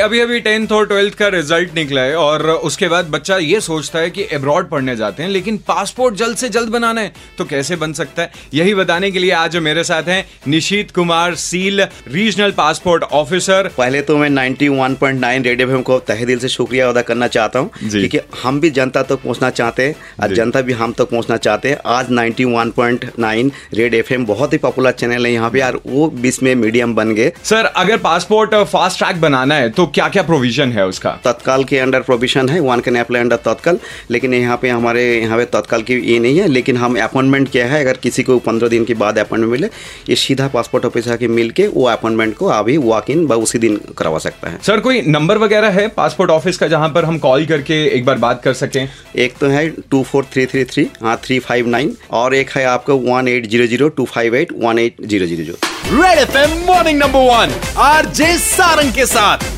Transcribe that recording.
अभी अभी टेंथ और ट्वेल्थ का रिज़ल्ट निकला है और उसके बाद बच्चा ये सोचता है कि अब्रॉड पढ़ने जाते हैं लेकिन पासपोर्ट जल्द से जल्द बनाना है। तो कैसे बन सकता है? यही बताने के लिए आज मेरे साथ हैं Nishit Kumar Seal regional passport officer पहले तो मैं 91.9 रेडियो एफएम को तहे दिल से शुक्रिया अदा करना चाहता हूँ क्योंकि हम भी जनता तक तो पहुँचना चाहते हैं और जनता भी हम तक पहुँचना चाहते हैं। आज 91.9 रेड एफएम बहुत ही पॉपुलर चैनल है यहाँ पे यार वो बीच में मीडियम बन गए। सर अगर पासपोर्ट फास्ट ट्रैक बनाना है तो क्या क्या प्रोविज़न है उसका? तत्काल के अंडर प्रोविज़न है one can apply under Tatkal लेकिन यहाँ पे हमारे यहाँ पे तत्काल की ये नहीं है लेकिन हम अपॉइंटमेंट किया है अगर किसी को पंद्रह दिन के बाद अपॉइंटमेंट मिले ये सीधा पासपोर्ट ऑफ़िस आके मिल के वो अपॉइंटमेंट को अभी वॉक इन उसी दिन करवा सकता है। सर कोई नंबर वगैरह है पासपोर्ट ऑफ़िस का जहाँ पर हम कॉल करके एक बार बात कर सकें? एक तो है two four three three three हाँ थ्री फाइव नाइन और एक है आपका one eight zero zero two five eight one eight zero zero zero red FM morning number one RJ Sarang के साथ।